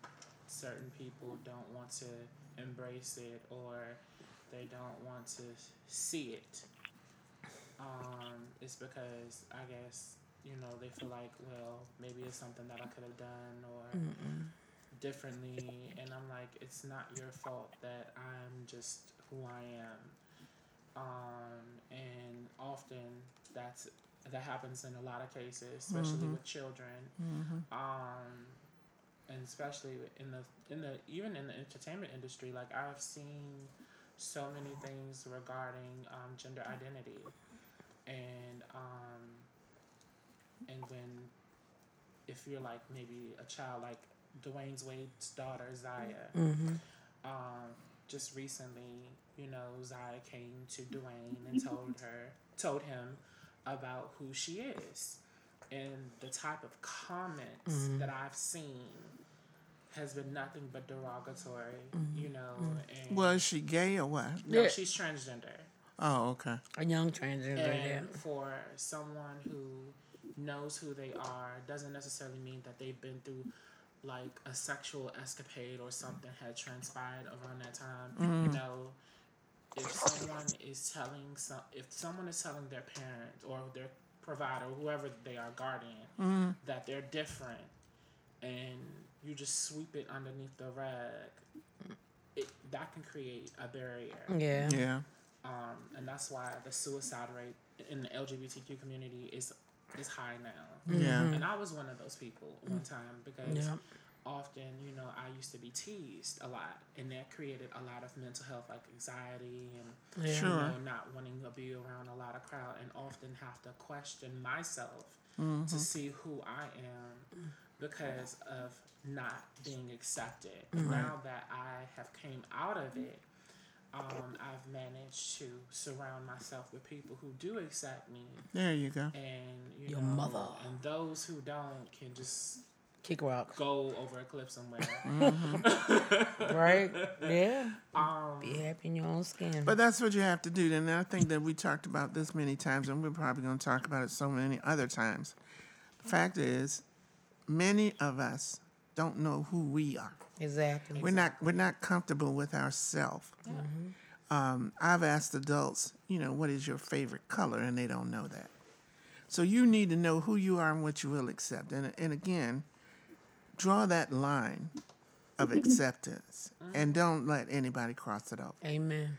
certain people don't want to embrace it or they don't want to see it, um, it's because I guess you know they feel like well maybe it's something that I could have done or differently, and I'm like it's not your fault that I'm just who I am. Um, and often that's that happens in a lot of cases, especially with children, um, and especially in the in the even in the entertainment industry. Like I've seen so many things regarding um, gender identity, and um, and when if you're like maybe a child like Dwyane Wade's daughter Zaya. Mm-hmm. Um, just recently, you know, Zaya came to Dwyane and told her, told him about who she is, and the type of comments that I've seen has been nothing but derogatory, you know. And Was she gay or what? no, Yeah. she's transgender. Oh, okay. A young transgender. Yeah. And for someone who knows who they are, doesn't necessarily mean that they've been through like a sexual escapade or something had transpired around that time. You know, if someone is telling some, if someone is telling their parent or their provider, whoever they are, guardian, that they're different, and you just sweep it underneath the rug, it, that can create a barrier Yeah. Yeah. um, and that's why the suicide rate in the LGBTQ community is is high now. Yeah. Mm-hmm. And I was one of those people one time because Yeah. often, you know, I used to be teased a lot, and that created a lot of mental health, like anxiety and Yeah. you know, not wanting to be around a lot of crowd, and often have to question myself to mm-hmm. see who I am because of not being accepted. Mm-hmm. Now that I have came out of it, um, I've managed to surround myself with people who do accept me, There you go. and you Your know, mother. and those who don't can just Kick rock. go over a cliff somewhere. Right? Yeah. um, Be happy in your own skin. But that's what you have to do. And I think that we talked about this many times, and we're probably going to talk about it so many other times. The fact is, many of us don't know who we are. Exactly. We're not we're not comfortable with ourselves. Um, I've asked adults, you know, what is your favorite color, and they don't know that. So you need to know who you are and what you will accept. And and again, draw that line of acceptance, and don't let anybody cross it over. Amen.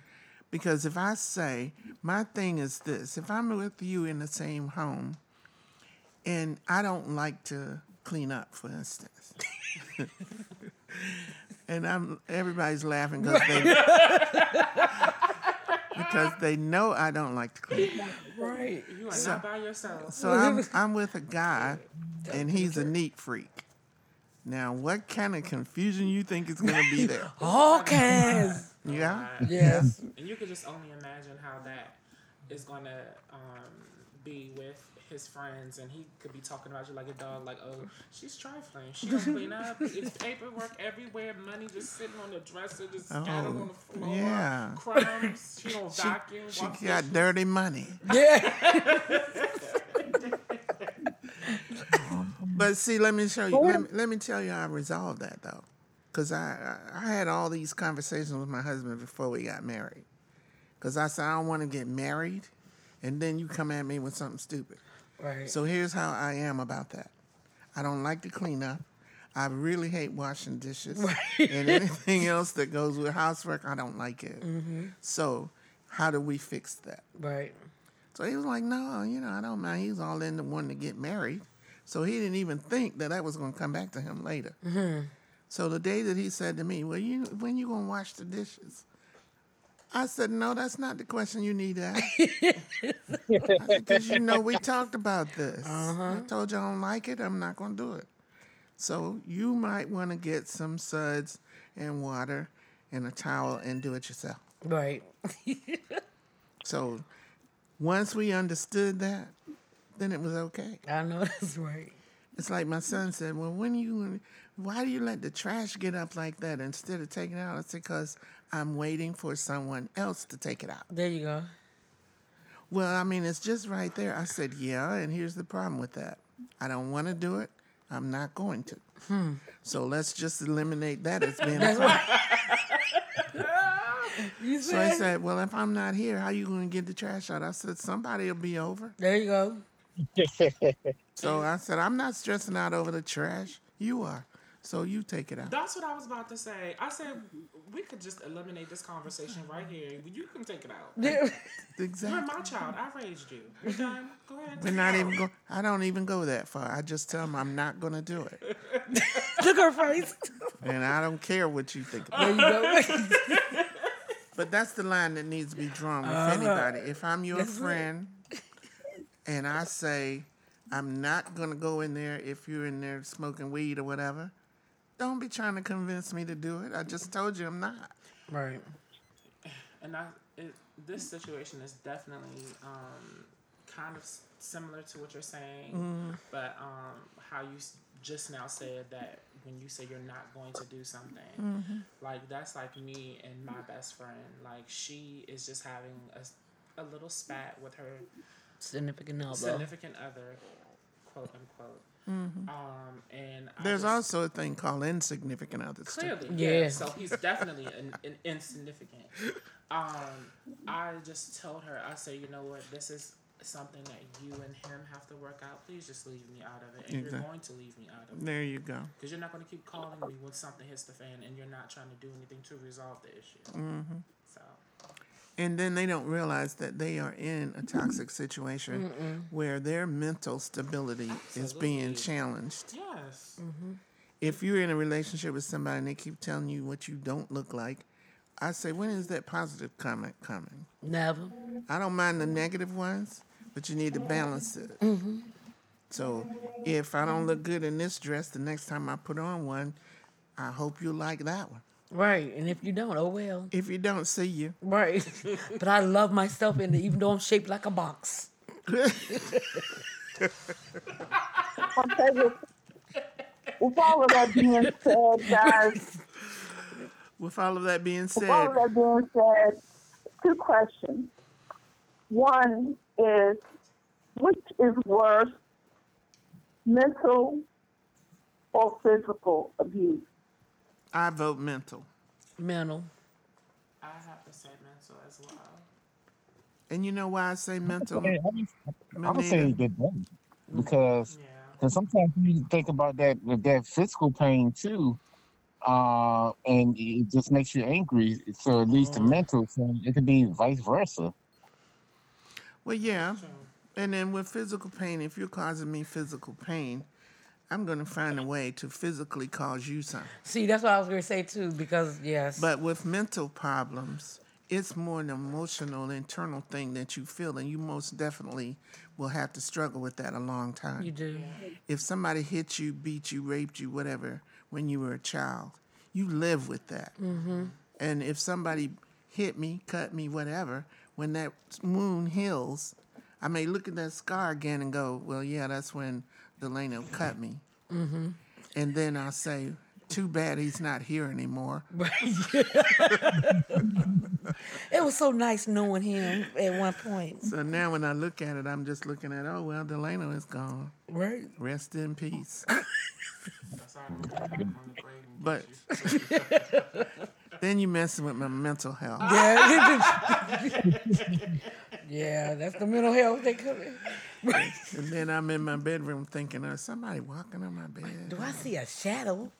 Because if I say, my thing is this if I'm with you in the same home and I don't like to clean up, for instance, and I'm everybody's laughing because they, because they know I don't like to clean. Right. you are not by yourself. So I'm, I'm with a guy and he's a neat freak. Now, what kind of confusion you think is going to be there? All kinds. Yeah? Yes. And you could just only imagine how that is going to um, be with his friends, and he could be talking about you like a dog, like, oh, she's trifling. She don't clean up. It's paperwork everywhere, money just sitting on the dresser, just scattered Oh, on the floor. yeah. Crumbs. She don't She, vacuum. she got dishes. dirty money. Yeah. But see, let me show you. Let me, let me tell you how I resolved that though, because I, I I had all these conversations with my husband before we got married. Because I said I don't want to get married, and then you come at me with something stupid. Right. So here's how I am about that. I don't like to clean up. I really hate washing dishes and anything else that goes with housework. I don't like it. Mm-hmm. So how do we fix that? right. So he was like, no, you know, I don't mind. He's all in the one to get married. So he didn't even think that that was going to come back to him later. Mm-hmm. So the day that he said to me, well, you, when you going to wash the dishes? I said, no, that's not the question you need to ask. Because, you know, we talked about this. Uh-huh. I told you I don't like it. I'm not going to do it. So you might want to get some suds and water and a towel and do it yourself. Right. So once we understood that, then it was okay. I know that's right. It's like my son said, "Well, when you, why do you let the trash get up like that instead of taking it out?" I said, "Because I'm waiting for someone else to take it out." There you go. Well, I mean, it's just right there. I said, "Yeah," and here's the problem with that. I don't want to do it. I'm not going to. Hmm. So let's just eliminate that as being. a problem. So I said. said, "Well, if I'm not here, how you going to get the trash out?" I said, "Somebody will be over." There you go. So I said, I'm not stressing out over the trash. You are. So you take it out. That's what I was about to say. I said we could just eliminate this conversation right here. You can take it out. Yeah. exactly. You're Exactly. my child. I raised you. We're done. Go ahead. We're not even go. I don't even go that far. I just tell them I'm not gonna do it, Look her face. and I don't care what you think. There you go. But that's the line that needs to be drawn with uh-huh. anybody. If I'm your That's right. friend, and I say I'm not going to go in there if you're in there smoking weed or whatever. Don't be trying to convince me to do it. I just told you I'm not. Right. and I, it, this situation is definitely um, kind of similar to what you're saying, but um, how you just now said that when you say you're not going to do something, like that's like me and my best friend. Like she is just having a little spat with her Significant other. significant other, quote unquote. Um, and I There's just- also a thing called insignificant others. too. Clearly, Yeah. yeah. So he's definitely an, an insignificant. Um, I just told her, I said, you know what, this is something that you and him have to work out. Please just leave me out of it, and Exactly. you're going to leave me out of it There you go. because you're not going to keep calling me when something hits the fan, and you're not trying to do anything to resolve the issue. Mm-hmm. So And then they don't realize that they are in a toxic situation where their mental stability is being challenged. yes, mm-hmm. If you're in a relationship with somebody and they keep telling you what you don't look like, I say, when is that positive comment coming? Never. I don't mind the negative ones, but you need to balance it. Mm-hmm. So if I don't look good in this dress, the next time I put on one, I hope you like that one. Right. And if you don't, oh well. If you don't, see you. Right. but I love myself in it, even though I'm shaped like a box. Okay, with, with all of that being said, guys, With all of that being said. with all of that being said, two questions. One is, which is worse, mental or physical abuse? I vote mental. Mental. I have to say mental as well. And you know why I say mental? I would, I would Manita? say that both because Yeah. Because sometimes you think about that with that physical pain too, uh, and it just makes you angry. So it leads to mental. So it could be vice versa. Well, yeah. And then with physical pain, if you're causing me physical pain, I'm going to find a way to physically cause you some. See, that's what I was going to say too, because yes. But with mental problems, it's more an emotional, internal thing that you feel, and you most definitely will have to struggle with that a long time. you do. If somebody hit you, beat you, raped you, whatever, when you were a child, you live with that. Mm-hmm. And if somebody hit me, cut me, whatever, when that wound heals, I may look at that scar again and go, well, yeah, that's when Delano cut me. Mm-hmm. And then I'll say, too bad he's not here anymore. It was so nice knowing him at one point. So now when I look at it, I'm just looking at, oh, well, Delano is gone. Right. Rest in peace. That's all I'm on the grave and But- then you messing with my mental health. Yeah. yeah, that's the mental health they come in. And then I'm in my bedroom thinking, there's somebody walking on my bed. Do I see a shadow?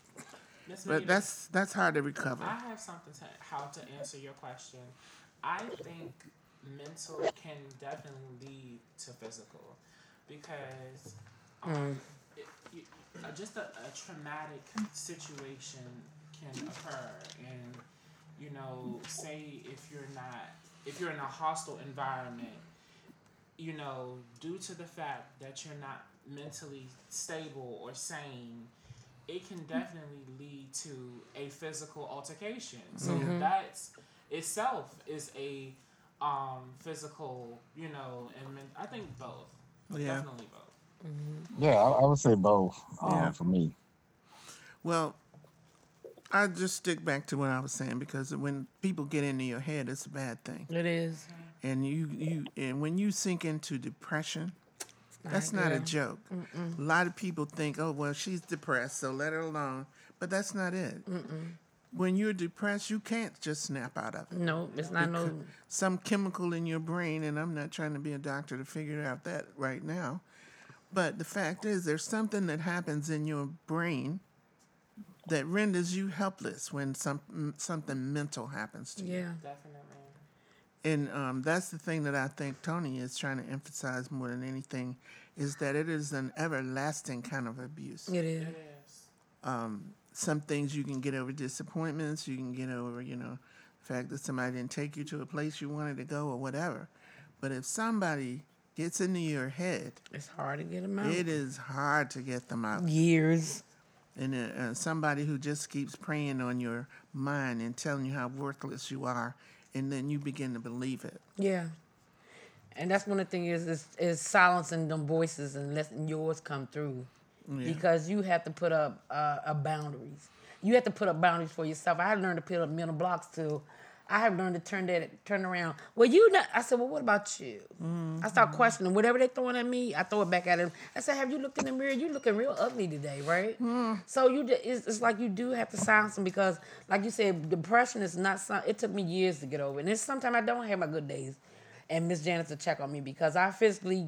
Miss But Nita, that's that's hard to recover. I have something to how to answer your question. I think mental can definitely lead to physical because um, it, you, uh, just a, a traumatic situation can occur, and you know, say if you're not if you're in a hostile environment, you know, due to the fact that you're not mentally stable or sane, it can definitely lead to a physical altercation. So that's itself is a um, physical, you know, and men- I think both. Yeah. Definitely both. Yeah, I, I would say both um, Yeah. for me. Well, I just stick back to what I was saying because when people get into your head, it's a bad thing. It is. And you you and when you sink into depression, that's not a good. joke. A lot of people think, oh well, she's depressed, so let her alone. But that's not it. When you're depressed, you can't just snap out of it. No, it's not no. some chemical in your brain, and I'm not trying to be a doctor to figure out that right now. But the fact is, there's something that happens in your brain that renders you helpless when some, something mental happens to you. Yeah. Definitely. And um, that's the thing that I think Tony is trying to emphasize more than anything is that it is an everlasting kind of abuse. It is. It is. Some things you can get over disappointments, you can get over, you know, the fact that somebody didn't take you to a place you wanted to go or whatever. But if somebody gets into your head, It's hard to get them out. it is hard to get them out. Years. And uh, uh, somebody who just keeps preying on your mind and telling you how worthless you are, and then you begin to believe it. Yeah. And that's one of the things is, is is silencing them voices and letting yours come through. Yeah. Because you have to put up uh, a boundaries. You have to put up boundaries for yourself. I learned to put up mental blocks too. I have learned to turn that turn around. Well, you know, I said, well, what about you? I start mm-hmm. questioning whatever they throwing at me. I throw it back at them. I said, have you looked in the mirror? You looking real ugly today, right? Mm-hmm. So you, it's, it's like you do have to silence them because, like you said, depression is not. Some, it took me years to get over, and it's sometimes I don't have my good days and Miss Janice to check on me because I physically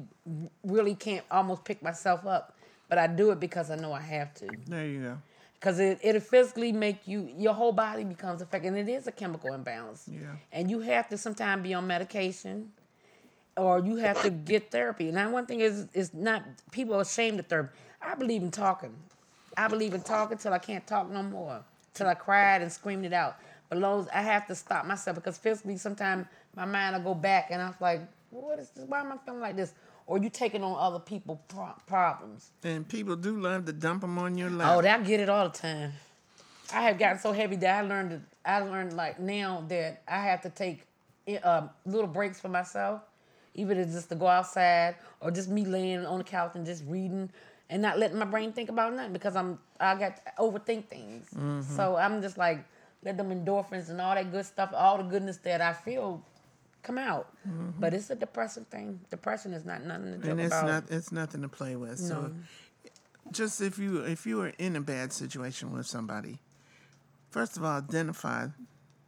really can't almost pick myself up, but I do it because I know I have to. There you go. Because it it'll physically make you your whole body becomes affected, and it is a chemical imbalance. Yeah. And you have to sometimes be on medication, or you have to get therapy. Now, one thing is is not people are ashamed of therapy. I believe in talking. I believe in talking till I can't talk no more, till I cried and screamed it out. But Lowe's, I have to stop myself because physically sometimes my mind will go back and I'm like, what is this? Why am I feeling like this? Or you taking on other people's pro- problems. And people do love to dump them on your lap. Oh, I get it all the time. I have gotten so heavy that I learned. I learned like now that I have to take uh, little breaks for myself, even if it's just to go outside or just me laying on the couch and just reading and not letting my brain think about nothing because I'm I got to overthink things. So I'm just like let them endorphins and all that good stuff, all the goodness that I feel come out. But it's a depressing thing. Depression is not nothing to joke and it's about. not it's nothing to play with. So No. just if you if you are in a bad situation with somebody, first of all identify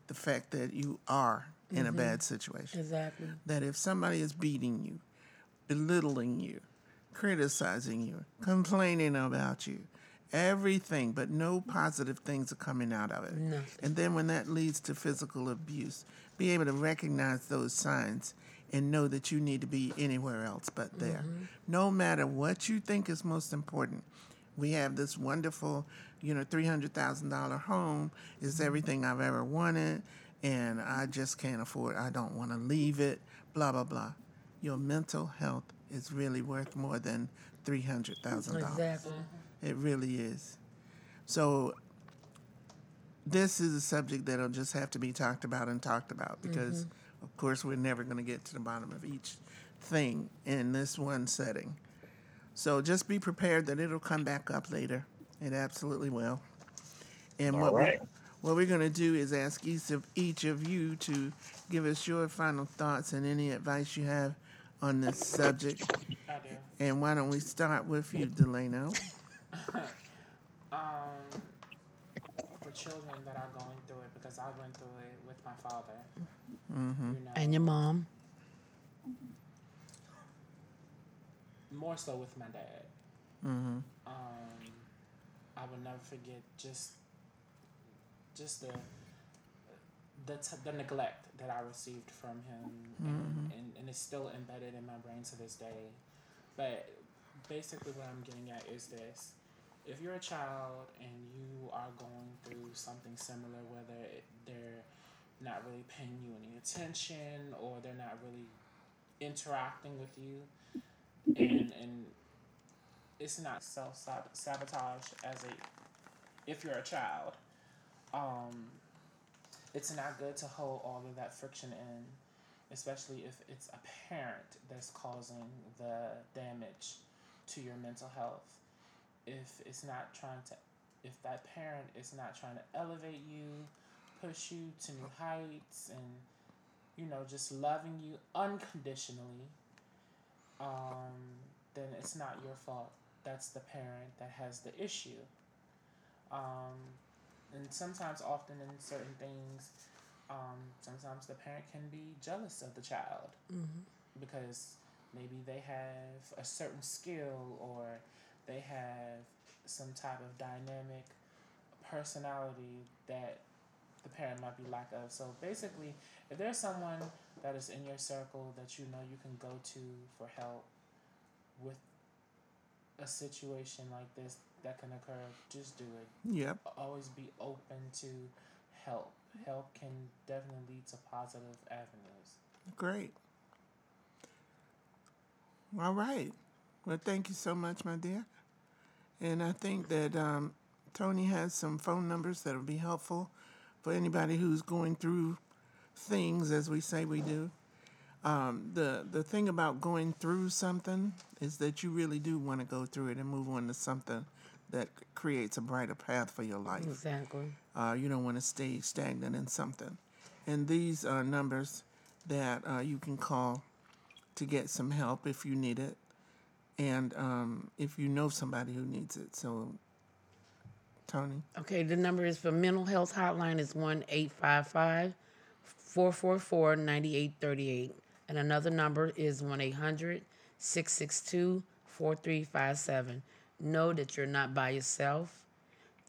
the fact that you are in a mm-hmm. bad situation. exactly. That if somebody is beating you, belittling you, criticizing you, complaining about you, everything, but no positive things are coming out of it. Nothing. And then when that leads to physical abuse, be able to recognize those signs and know that you need to be anywhere else but there. Mm-hmm. No matter what you think is most important. We have this wonderful, you know, $300,000 home is mm-hmm. everything I've ever wanted and I just can't afford I don't want to leave it, blah blah blah. Your mental health is really worth more than $300,000. Exactly. It really is. So this is a subject that'll just have to be talked about and talked about because mm-hmm. of course we're never going to get to the bottom of each thing in this one setting. So just be prepared that it'll come back up later. It absolutely will. And what All right. we, what we're going to do is ask each of each of you to give us your final thoughts and any advice you have on this subject. And why don't we start with you, Delano? Um, for children that are going through it, because I went through it with my father. Mm-hmm. You know, And your mom. more so with my dad. Mm-hmm. Um, I will never forget just just the the, t- the neglect that I received from him, and, and, and it's still embedded in my brain to this day. But basically, what I'm getting at is this: if you're a child and you are going through something similar, whether it, they're not really paying you any attention or they're not really interacting with you, and and it's not self sabotage as a if you're a child. Um, it's not good to hold all of that friction in, especially if it's a parent that's causing the damage to your mental health. If it's not trying to, if that parent is not trying to elevate you, push you to new heights, and you know just loving you unconditionally, um, then it's not your fault. That's the parent that has the issue. Um, and sometimes, often in certain things, um, sometimes the parent can be jealous of the child because maybe they have a certain skill or they have some type of dynamic personality that the parent might be lack of. So basically, if there's someone that is in your circle that you know you can go to for help with a situation like this that can occur, just do it. Yep. Always be open to help. Help can definitely lead to positive avenues. Great. All right. Well, thank you so much, my dear. And I think that um, Tony has some phone numbers that will be helpful for anybody who's going through things, as we say we do. Um, the the thing about going through something is that you really do want to go through it and move on to something that creates a brighter path for your life. Exactly. Uh, you don't want to stay stagnant in something. And these are numbers that uh, you can call to get some help if you need it, and um, if you know somebody who needs it. So, Tony, Okay, the number is for mental health hotline is one eight five five four four four ninety eight thirty eight, and another number is 1 800 662 4357. Know that you're not by yourself.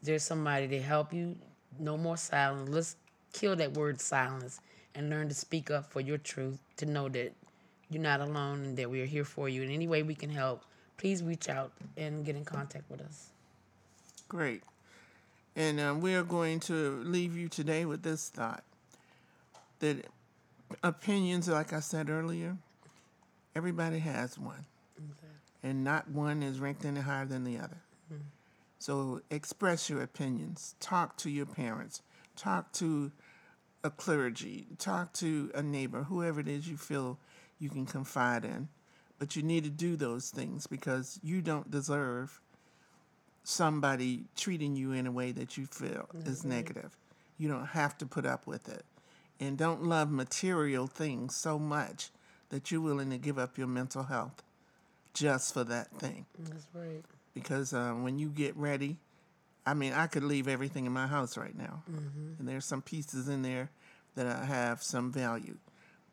There's somebody to help you. No more silence. Let's kill that word silence and learn to speak up for your truth. To know that you're not alone and that we are here for you in any way we can help. Please reach out and get in contact with us. great. And um, we are going to leave you today with this thought that opinions, like I said earlier, everybody has one. And not one is ranked any higher than the other. So express your opinions. Talk to your parents. Talk to a clergy. Talk to a neighbor, whoever it is you feel you can confide in. But you need to do those things because you don't deserve somebody treating you in a way that you feel is negative. You don't have to put up with it. And don't love material things so much that you're willing to give up your mental health just for that thing That's right. because uh, when you get ready, I mean, I could leave everything in my house right now, and there's some pieces in there that I have some value,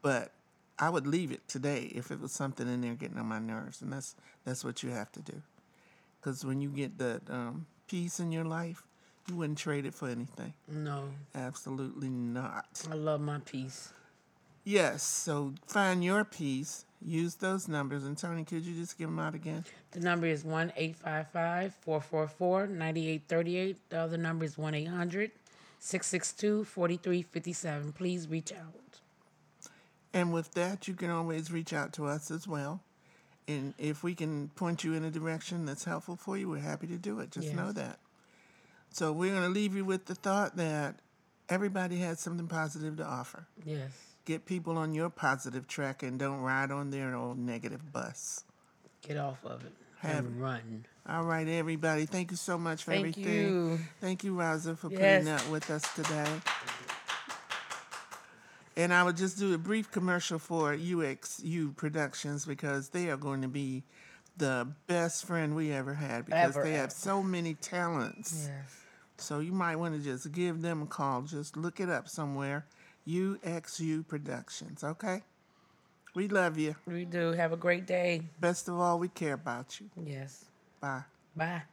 but I would leave it today if it was something in there getting on my nerves, and that's that's what you have to do, because when you get that um, peace in your life, you wouldn't trade it for anything. No, Absolutely not. I love my peace. Yes, so find your peace. Use those numbers, and Tony, could you just give them out again? The number is 1 855 444 9838. The other number is 1 800 662 4357. Please reach out. And with that, you can always reach out to us as well. And if we can point you in a direction that's helpful for you, we're happy to do it. Just know that. So we're going to leave you with the thought that everybody has something positive to offer. Yes. Get people on your positive track and don't ride on their old negative bus. Get off of it Have and run. All right, everybody. Thank you so much for Thank everything. you. Thank you, Raza, for Yes. putting up with us today. And I would just do a brief commercial for UXU Productions because they are going to be the best friend we ever had because Ever, they ever. have so many talents. Yes. So you might want to just give them a call. Just look it up somewhere. UXU Productions, okay? We love you. We do. Have a great day. Best of all, we care about you. Yes. Bye. Bye.